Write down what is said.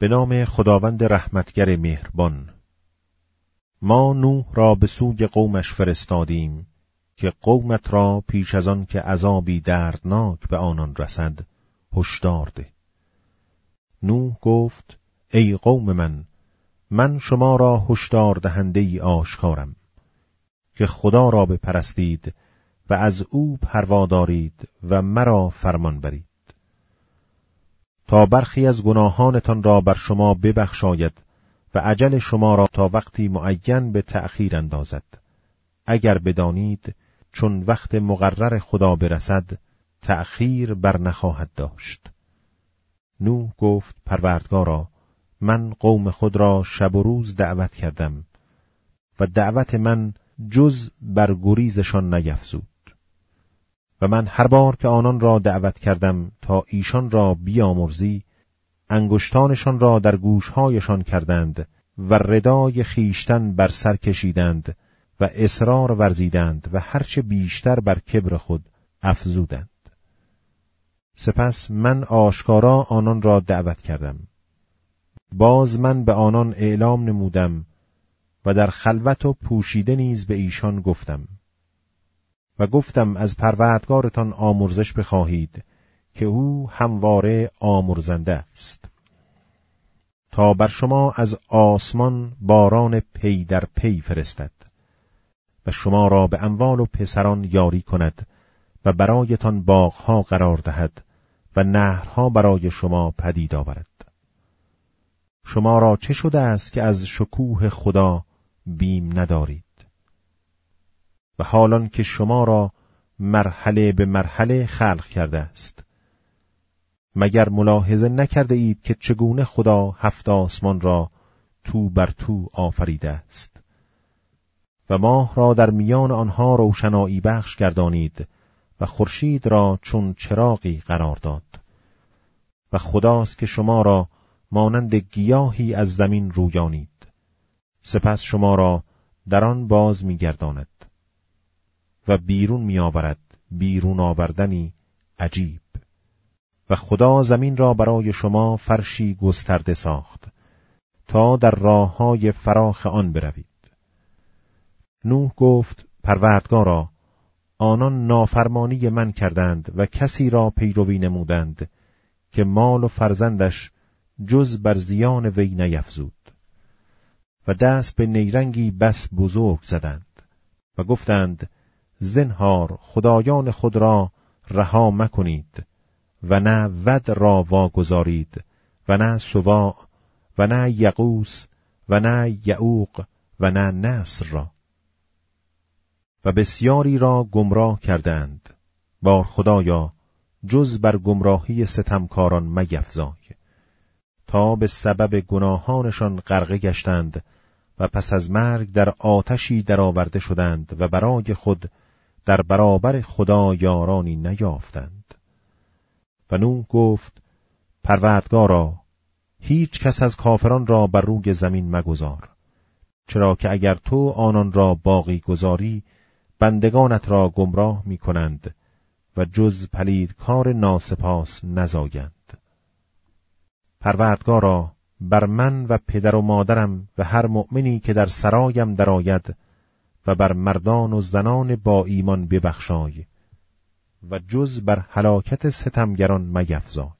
به نام خداوند رحمتگر مهربان. ما نوح را به سوی قومش فرستادیم که قومت را پیش از آن که عذابی دردناک به آنان رسد هشدار ده. نوح گفت ای قوم من من شما را هشدار دهنده ای آشکارم که خدا را بپرستید و از او پروا دارید و مرا فرمان برید. تا برخی از گناهانتان را بر شما ببخشاید و عجل شما را تا وقتی معین به تأخیر اندازد. اگر بدانید چون وقت مقرر خدا برسد تأخیر بر نخواهد داشت. نوح گفت پروردگارا من قوم خود را شب و روز دعوت کردم و دعوت من جز بر گریزشان نیفزود. و من هر بار که آنان را دعوت کردم تا ایشان را بیامرزی انگشتانشان را در گوشهایشان کردند و ردای خیشتن بر سر کشیدند و اصرار ورزیدند و هرچه بیشتر بر کبر خود افزودند. سپس من آشکارا آنان را دعوت کردم. باز من به آنان اعلام نمودم و در خلوت و پوشیده نیز به ایشان گفتم. و گفتم از پروردگارتان آمرزش بخواهید که او همواره آمرزنده است. تا بر شما از آسمان باران پی در پی فرستد و شما را به اموال و پسران یاری کند و برایتان باغها قرار دهد و نهرها برای شما پدید آورد. شما را چه شده است که از شکوه خدا بیم ندارید؟ و حالان که شما را مرحله به مرحله خلق کرده است. مگر ملاحظه نکرده اید که چگونه خدا هفت آسمان را تو بر تو آفریده است؟ و ماه را در میان آنها روشنایی بخش گردانید و خورشید را چون چراغی قرار داد. و خداست که شما را مانند گیاهی از زمین رویانید. سپس شما را در آن باز میگرداند. و بیرون میآورد بیرون آوردنی عجیب. و خدا زمین را برای شما فرشی گسترده ساخت تا در راه های فراخ آن بروید. نوح گفت پروردگارا آنان نافرمانی من کردند و کسی را پیروی نمودند که مال و فرزندش جز بر زیان وی نیفزود. و دست به نیرنگی بس بزرگ زدند و گفتند زنهار خدایان خود را رها مکنید و نه ود را واگذارید و نه سواع و نه یقوس و نه یعوق و نه نصر را. و بسیاری را گمراه کردند. بار خدایا جز بر گمراهی ستمکاران میفزای. تا به سبب گناهانشان غرقه گشتند و پس از مرگ در آتشی درآورده شدند و برای خود در برابر خدا یارانی نیافتند. و نوح گفت پروردگارا هیچ کس از کافران را بر روی زمین مگذار چرا که اگر تو آنان را باقی گذاری بندگانت را گمراه می کنند و جز پلید کار ناسپاس نزایند. پروردگارا بر من و پدر و مادرم و هر مؤمنی که در سرایم درآید و بر مردان و زنان با ایمان ببخشای و جز بر هلاکت ستمگران میفزای